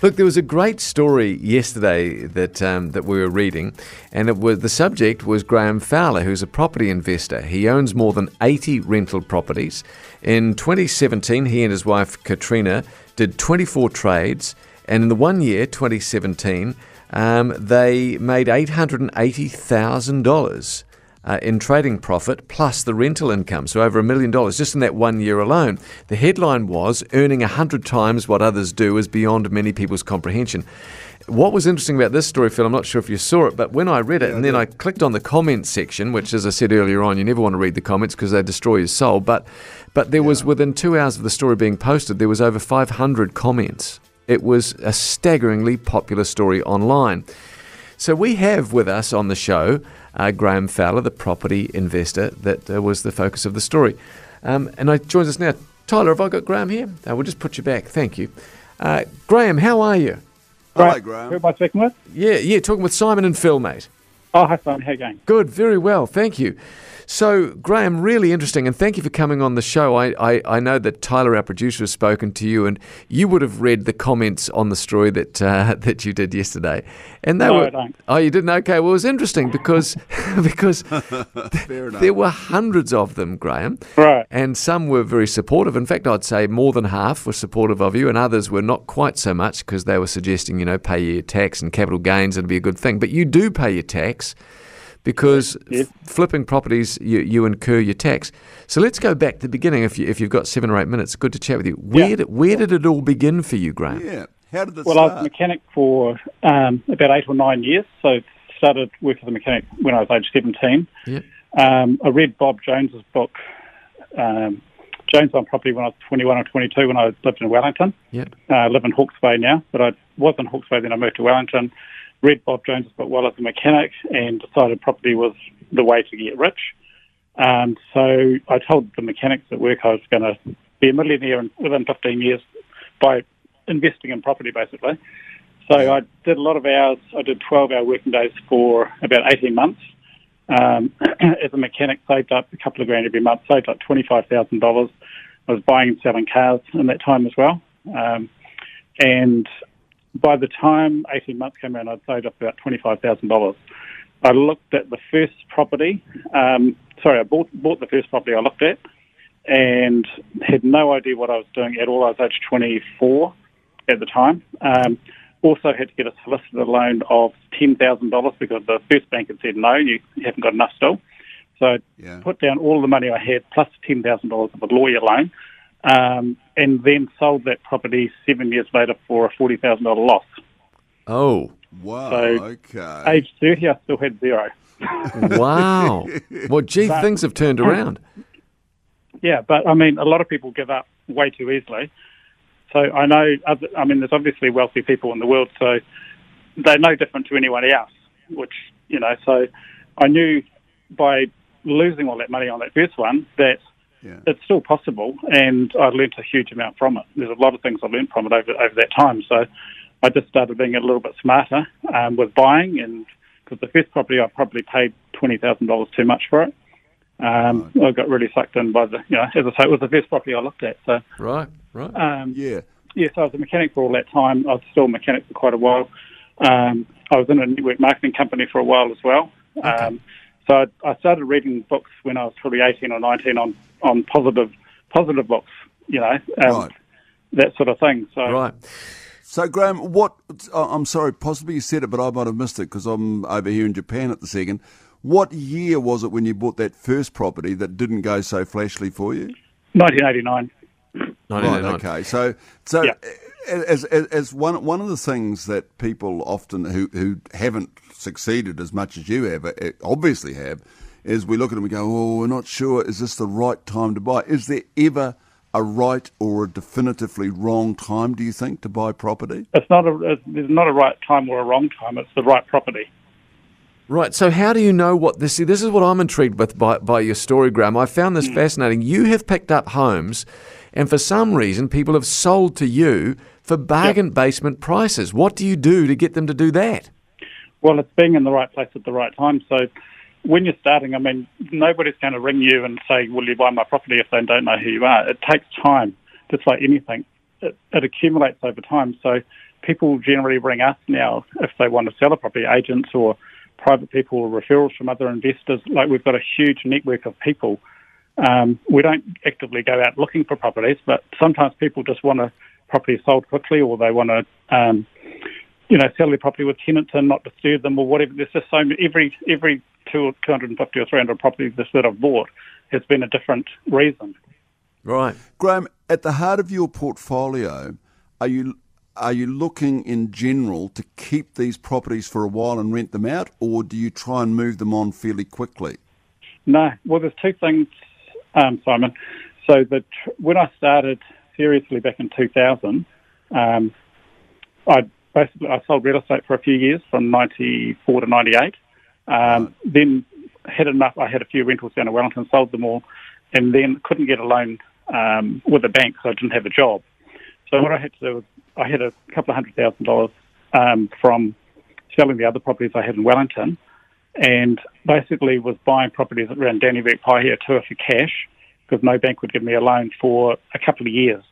Look, there was a great story yesterday that um, that we were reading, and it was the subject was Graham Fowler, who's a property investor. He owns more than 80 rental properties. In 2017, he and his wife Katrina did 24 trades, and in the one year, 2017, um, they made $880,000 uh, in trading profit plus the rental income, so over a million dollars just in that one year alone. The headline was earning 100 times what others do is beyond many people's comprehension. What was interesting about this story, Phil, I'm not sure if you saw it, but when I read it Yeah, and then I I clicked on the comments section, which, as I said earlier on, you never want to read the comments because they destroy your soul. But, but there was within two hours of the story being posted, there was over 500 comments. It was a staggeringly popular story online. So we have with us on the show uh, Graham Fowler, the property investor that uh, was the focus of the story. Um, and I joins us now. Tyler, have I got Graham here? Uh, we'll just put you back. Thank you. Uh, Graham, how are you? Hello, Right. Graham. Who am I speaking with? Yeah, yeah, talking with Simon and Phil, mate. Oh, hi, Simon. How you going? Good, very well, thank you. So, Graham, really interesting, and thank you for coming on the show. I, I, I know that Tyler, our producer, has spoken to you, and you would have read the comments on the story that uh, that you did yesterday, and they No, were. Oh, you didn't? Okay, well, it was interesting because because there were hundreds of them, Graham, Right. And some were very supportive. In fact, I'd say more than half were supportive of you, and others were not quite so much because they were suggesting, you know, pay your tax and capital gains it'd be a good thing. But you do pay your tax because Yes. f- flipping properties, you, you incur your tax. So let's go back to the beginning. If, you, if you've got seven or eight minutes, good to chat with you. Where, Yeah. did, where did it all begin for you, Graham? Yeah. How did it Well, I was a mechanic for um, about eight or nine years. So started working as a mechanic when I was age 17. Yep. Um, I read Bob Jones's book, um, Jones on Property, when I was 21 or 22 when I lived in Wellington. Yep. Uh, I live in Hawke's Bay now, but I was in Hawke's Bay, then I moved to Wellington. Read Bob Jones's book while I was a mechanic and decided property was the way to get rich. Um, so I told the mechanics at work I was going to be a millionaire in, within 15 years by investing in property, basically. So I did a lot of hours. I did 12-hour working days for about 18 months. Um, as a mechanic, saved up a couple of grand every month, saved up $25,000. I was buying and selling cars in that time as well. Um, and by the time 18 months came around, I'd saved up about $25,000. I looked at the first property. Um, sorry, I bought, bought the first property I looked at and had no idea what I was doing at all. I was age 24 at the time. Um, also had to get a solicitor loan of $10,000 because the first bank had said, no, you haven't got enough still. So I Yeah. put down all the money I had plus $10,000 of a lawyer loan um, and then sold that property seven years later for a $40,000 loss. Oh, Wow. So, okay. Age 30, I still had zero. wow. well, gee, But- things have turned around. Yeah, but I mean, a lot of people give up way too easily. So I know, other, I mean, there's obviously wealthy people in the world, so they're no different to anyone else, which, you know, so I knew by losing all that money on that first one that Yeah. it's still possible, and I learnt a huge amount from it. There's a lot of things I learnt from it over, over that time, so I just started being a little bit smarter um, with buying, and because the first property I probably paid $20,000 too much for it. Um, I got really sucked in by the, you know, as I say, it was the first property I looked at. So, Right, right. um, Yeah. yes, I was a mechanic for all that time. I was still a mechanic for quite a while. Um, I was in a network marketing company for a while as well. Um, so I, I started reading books when I was probably 18 or 19 on, on positive positive books, you know, um, Right. that sort of thing. So Right. So, Graham, what? I- I'm sorry, possibly you said it, but I might have missed it because I'm over here in Japan at the second. What year was it when you bought that first property that didn't go so flashily for you? 1989. Right. 1989. Okay. So, so Yeah. as, as as one one of the things that people often who who haven't succeeded as much as you have, uh, obviously have, is we look at them and go, "Oh, we're not sure. Is this the right time to buy? Is there ever a right or a definitively wrong time? Do you think to buy property? It's not a it's, there's not a right time or a wrong time. It's the right property. Right. So, how do you know what this? See, this is what I'm intrigued with by, by your story, Graham. I found this fascinating. You have picked up homes, and for some reason, people have sold to you for bargain basement prices. What do you do to get them to do that? Well, it's being in the right place at the right time. So when you're starting, I mean, nobody's going to ring you and say, "Will you buy my property?" if they don't know who you are. It takes time, just like anything. it, it accumulates over time. So people generally ring us now if they want to sell a property, agents or private people or referrals from other investors. Like we've got a huge network of people. Um, we don't actively go out looking for properties, but sometimes people just want a property sold quickly or they want to, um, you know, sell their property with tenants and not disturb them or whatever. There's just so many, every, every two, 250 or 300 properties that I've bought has been a different reason. Right. Graham, at the heart of your portfolio, are you are you looking in general to keep these properties for a while and rent them out, or do you try and move them on fairly quickly? No. Well, there's two things, um, Simon. So that when I started seriously back in 2000, um, I basically I sold real estate for a few years from 94 to 98. Um. Then had enough. I had a few rentals down in Wellington, sold them all, and then couldn't get a loan um, with a bank, so I didn't have a job. So what I had to do was I had a couple of hundred thousand dollars um, from selling the other properties I had in Wellington, and basically was buying properties around Dannevirke Paihia Tour for cash because no bank would give me a loan for a couple of years,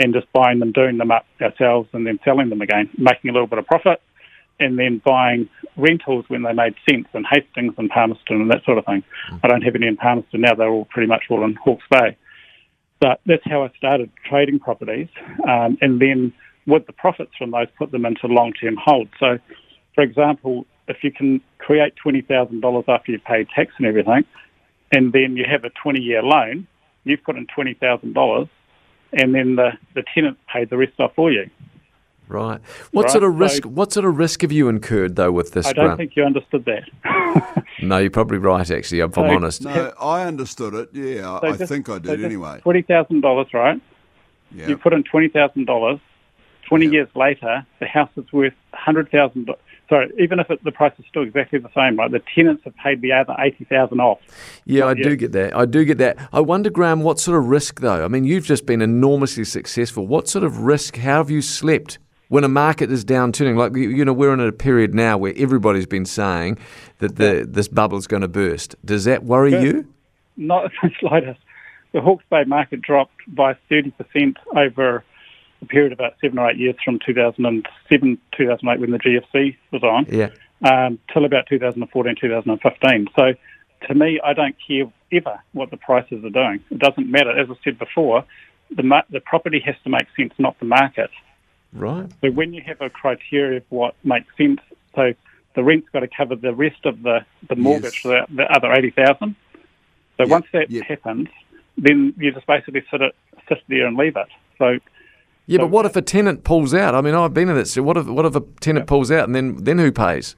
and just buying them, doing them up ourselves, and then selling them again, making a little bit of profit, and then buying rentals when they made sense in Hastings and Palmerston and that sort of thing. Mm. I don't have any in Palmerston now; they're all pretty much all in Hawke's Bay. But that's how I started trading properties, um, and then with the profits from those, put them into long-term hold. So, for example, if you can create $20,000 after you've paid tax and everything, and then you have a 20-year loan, you've put in $20,000, and then the, the tenant paid the rest off for you. Right. What right? sort of risk? So, what sort of risk have you incurred though with this? I don't think you understood that. no, you're probably right. Actually, if so, I'm honest. No, I understood it. Yeah, so I just, think I did so anyway. Twenty thousand dollars, right? Yeah. You put in twenty thousand dollars 20 years later, the house is worth $100,000. Sorry, even if it, the price is still exactly the same, right? The tenants have paid the other 80000 off. Yeah, I do get that. I do get that. I wonder, Graham, what sort of risk, though? I mean, you've just been enormously successful. What sort of risk, how have you slept? when a market is downturning, like you know, we're in a period now where everybody's been saying that the this bubble is going to burst. Does that worry Good. you? Not the slightest. The Hawke's Bay market dropped by thirty percent over period about seven or eight years from 2007, 2008 when the GFC was on, yeah. um, till about 2014, 2015. So to me, I don't care ever what the prices are doing. It doesn't matter. As I said before, the, mar- the property has to make sense, not the market. Right. So when you have a criteria of what makes sense, so the rent's got to cover the rest of the, the mortgage, yes. the, the other 80000 So yep. once that yep. happens, then you just basically sit, it, sit there and leave it. So yeah, but what if a tenant pulls out? I mean, I've been in it. So what if what if a tenant pulls out, and then then who pays?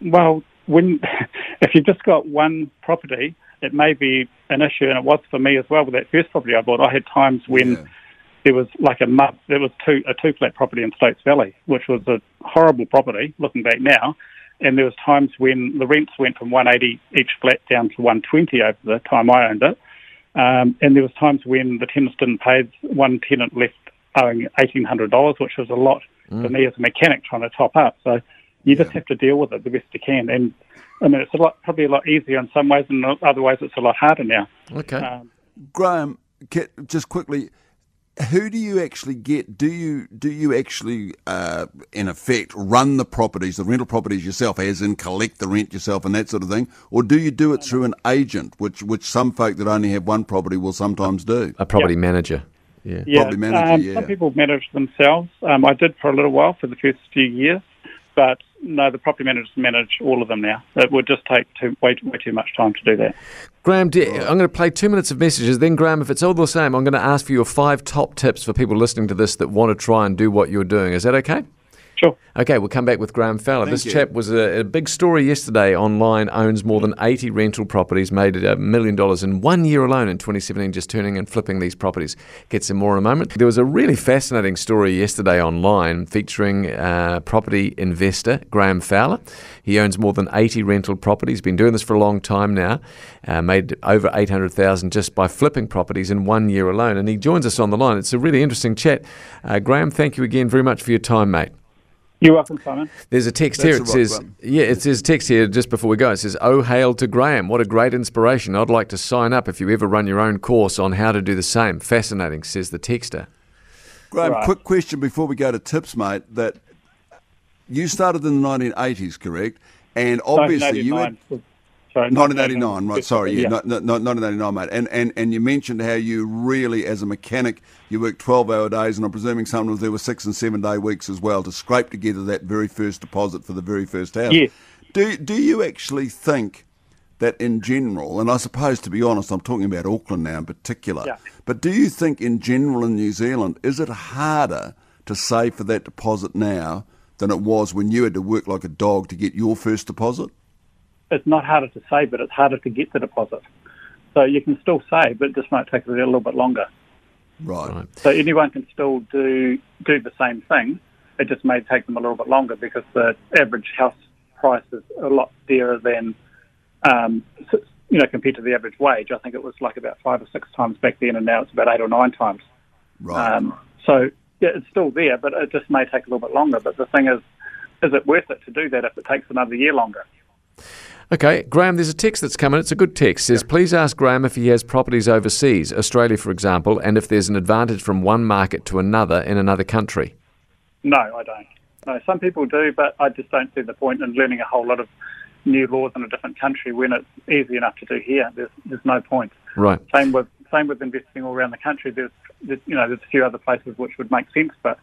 Well, when if you've just got one property, it may be an issue, and it was for me as well with that first property I bought. I had times when yeah. there was like a month, there was two a two flat property in Stokes Valley, which was a horrible property. Looking back now, and there was times when the rents went from 180 each flat down to 120 over the time I owned it. Um, and there was times when the tenants didn't pay. One tenant left owing eighteen hundred dollars, which was a lot mm. for me as a mechanic trying to top up. So you yeah. just have to deal with it the best you can. And I mean, it's a lot, probably a lot easier in some ways, and in other ways, it's a lot harder now. Okay, um, Graham, just quickly, who do you actually get? Do you do you actually, uh, in effect, run the properties, the rental properties yourself, as in collect the rent yourself and that sort of thing, or do you do it through an agent, which which some folk that only have one property will sometimes do? A property manager. Yeah, yeah. Property manager. Um, yeah. Some people manage themselves. Um, I did for a little while for the first few years, but no, the property managers manage all of them now. It would just take too, way, way too much time to do that. Graham, I'm going to play two minutes of messages. Then, Graham, if it's all the same, I'm going to ask for your five top tips for people listening to this that want to try and do what you're doing. Is that okay? Sure. Okay, we'll come back with Graham Fowler. Thank this you. chap was a, a, big story yesterday online, owns more than 80 rental properties, made a million dollars in one year alone in 2017, just turning and flipping these properties. Get some more in a moment. There was a really fascinating story yesterday online featuring uh, property investor Graham Fowler. He owns more than 80 rental properties, been doing this for a long time now, uh, made over 800,000 just by flipping properties in one year alone. And he joins us on the line. It's a really interesting chat. Uh, Graham, thank you again very much for your time, mate. You're welcome, Simon. There's a text That's here. It says, "Yeah, it says text here just before we go. It says, "Oh, hail to Graham! What a great inspiration! I'd like to sign up if you ever run your own course on how to do the same. Fascinating," says the texter. Graham, Right. quick question before we go to tips, mate. That you started in the 1980s, correct? And obviously you had 1989 1989, right? Sorry, yeah, yeah. no- no- no- 1989, mate. And, and and you mentioned how you really, as a mechanic, you worked 12-hour days, and I'm presuming sometimes there were six and seven-day weeks as well to scrape together that very first deposit for the very first house. Yes. Do do you actually think that in general, and I suppose to be honest, I'm talking about Auckland now in particular, Yeah. but do you think in general in New Zealand is it harder to save for that deposit now than it was when you had to work like a dog to get your first deposit? It's not harder to save, but it's harder to get the deposit. So you can still save, but it just might take a little bit longer. Right. Right. So anyone can still do do the same thing. It just may take them a little bit longer because the average house price is a lot dearer than, um, you know, compared to the average wage. I think it was like about five or six times back then, and now it's about eight or nine times. Right. Um, so yeah, it's still there, but it just may take a little bit longer. But the thing is, is it worth it to do that if it takes another year longer? Okay, Graham, there's a text that's coming. It's a good text. It says, please ask Graham if he has properties overseas, Australia, for example, and if there's an advantage from one market to another in another country. No, I don't. No, some people do, but I just don't see the point in learning a whole lot of new laws in a different country when it's easy enough to do here. There's there's no point. Right. Same with same with investing all around the country. There's, there's you know there's a few other places which would make sense, but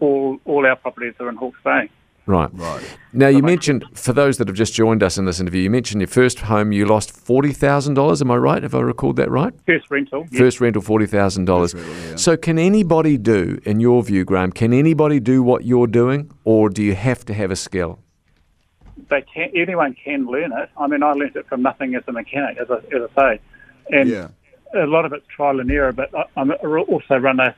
all all our properties are in Hawke's Bay. Right. Right. Now, you mentioned, for those that have just joined us in this interview, you mentioned your first home you lost $40,000. Am I right? Have I recalled that right? First rental, yes. First rental, $40,000. rental, yeah. So, can anybody do, in your view, Graham, can anybody do what you're doing, or do you have to have a skill? they can anyone can learn it. I mean, I learned it from nothing as a mechanic, as I, as I say, and Yeah. a lot of it's trial and error. But I, I'm I also run a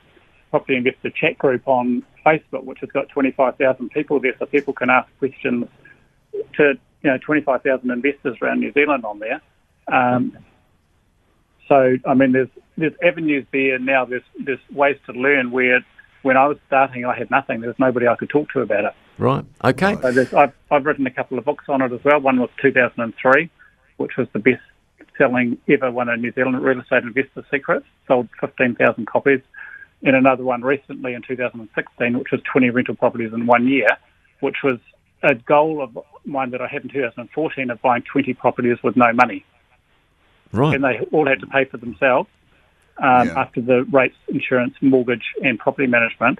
property investor chat group on Facebook, which has got 25,000 people there, so people can ask questions to you know 25,000 investors around New Zealand on there. Um, so I mean, there's there's avenues there now. There's there's ways to learn where. When I was starting, I had nothing. There was nobody I could talk to about it. Right. Okay. So I've, I've written a couple of books on it as well. One was 2003, which was the best selling ever one of New Zealand real estate investor secrets, sold 15,000 copies. And another one recently in 2016, which was 20 rental properties in one year, which was a goal of mine that I had in 2014 of buying 20 properties with no money. Right. And they all had to pay for themselves um, Yeah. after the rates, insurance, mortgage, and property management.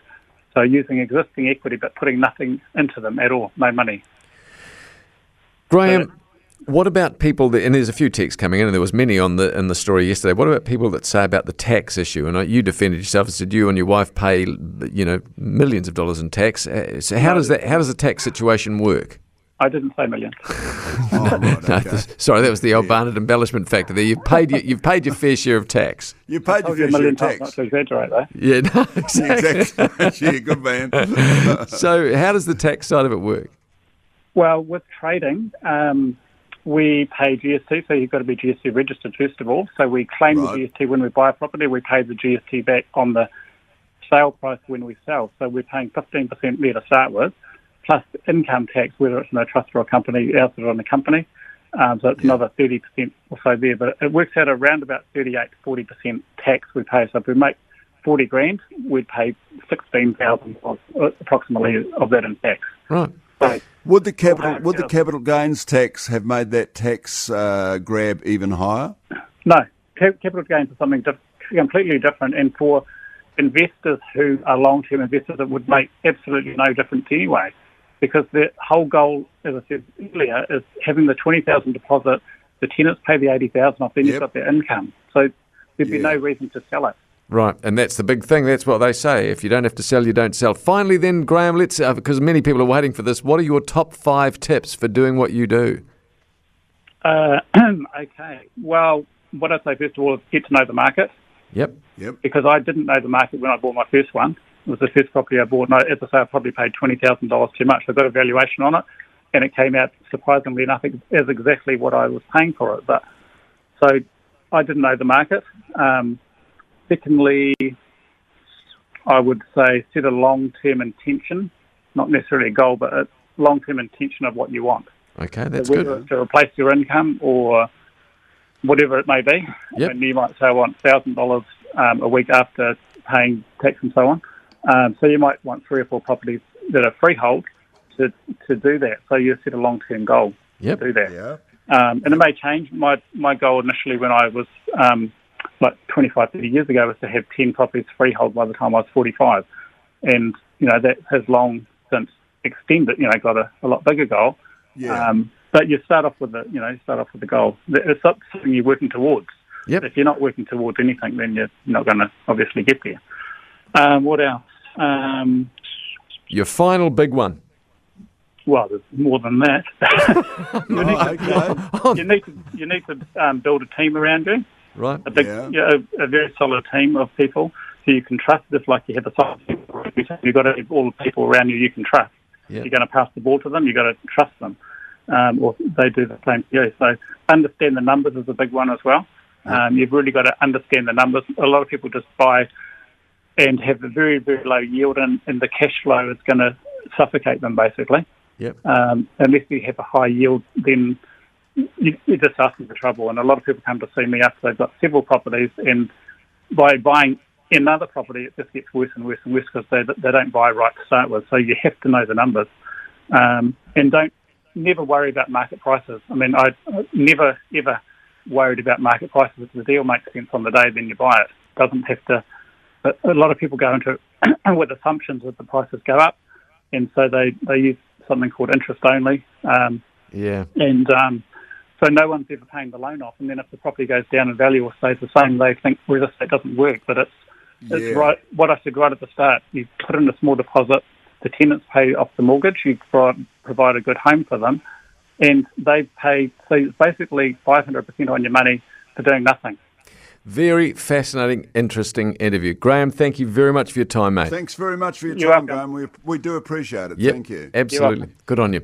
So using existing equity but putting nothing into them at all, no money. Graham, what about people that, and there's a few texts coming in, and there was many on the in the story yesterday. What about people that say about the tax issue? And you defended yourself and said you and your wife pay, you know, millions of dollars in tax. Uh, So how does that? How does the tax situation work? I didn't say millions. Oh, right, okay. this- sorry, that was the old Barnett embellishment factor. There, you've paid your, you've paid your fair share of tax. You paid your fair share million of times not tax. to exaggerate, though. Yeah, no, Yeah, exactly. exactly. yeah, good man. So how does the tax side of it work? Well, with trading, um, we pay GST, so you've got to be GST registered first of all. So we claim Right. the GST when we buy a property. We pay the GST back on the sale price when we sell. So we're paying 15% there to start with, plus income tax, whether it's in a trust or a company, ours is on a company. Um, so it's another 30% or so there. But it works out around about 38 to 40% tax we pay. So if we make 40 grand, we'd pay 16,000 approximately of that in tax. Right. So Would the capital would the capital gains tax have made that tax uh, grab even higher? No, capital gains are something diff- completely different, and for investors who are long-term investors, it would make absolutely no difference anyway, because the whole goal, as I said earlier, is having the twenty thousand deposit. The tenants pay the eighty thousand off, then Yep. you've got their income. So there'd be Yeah. no reason to sell it. Right, and that's the big thing. That's what they say. If you don't have to sell, you don't sell. Finally, then, Graham, let's because many people are waiting for this. What are your top five tips for doing what you do? Uh, okay. Well, what I'd say first of all is get to know the market. Yep. Yep. because I didn't know the market when I bought my first one. It was the first property I bought. And I, as I say, I probably paid twenty thousand dollars too much. I got a valuation on it, and it came out surprisingly enough as exactly what I was paying for it. But so I didn't know the market. Um, secondly, I would say set a long-term intention, not necessarily a goal, but a long-term intention of what you want. Okay, that's whether good. it's to replace your income or whatever it may be. Yep. And you might say, I want thousand dollars um, a week after paying tax and so on. Um, so you might want three or four properties that are freehold to, to do that. So you set a long term goal Yep. to do that. Yeah. Um, and it may change. My my goal initially when I was um, like 25, 30 years ago was to have 10 properties freehold by the time I was 45. And, you know, that has long since extended, you know, got a, a lot bigger goal. Yeah. Um, but you start off with the, you know, you start off with the goal. It's something you're working towards. Yep. If you're not working towards anything, then you're not going to obviously get there. Um, what else? Um, Your final big one. well, there's more than that. you, need Oh, okay. to, you need to you need to um, build a team around you, Right? a big, Yeah. you know, a, a very solid team of people who you can trust. Just like you have a solid team, you've got to have all the people around you you can trust. Yep. You're going to pass the ball to them. You've got to trust them, um, or they do the same to you. So understand the numbers is a big one as well. Um, you've really got to understand the numbers. A lot of people just buy and have a very, very low yield, and, and the cash flow is going to suffocate them basically. Yep. Um, unless you have a high yield, then you, you're just asking for trouble. And a lot of people come to see me after they've got several properties, and by buying another property, it just gets worse and worse and worse because they, they don't buy right to start with. So you have to know the numbers, um, and don't never worry about market prices. I mean, I I never ever worried about market prices. If the deal makes sense on the day, then you buy it. Doesn't have to. But a lot of people go into it with assumptions that the prices go up, and so they they use something called interest only. Um, Yeah. and um, so no one's ever paying the loan off. And then if the property goes down in value or stays the same, they think real estate doesn't work. But it's it's Yeah. right. What I said right at the start: you put in a small deposit, the tenants pay off the mortgage, you provide, provide a good home for them, and they pay. So it's basically 500% on your money for doing nothing. Very fascinating, interesting interview. Graham, thank you very much for your time, mate. Thanks very much for your You're time, welcome. Graham. We, we do appreciate it. Yep, Thank you. Absolutely. Good on you.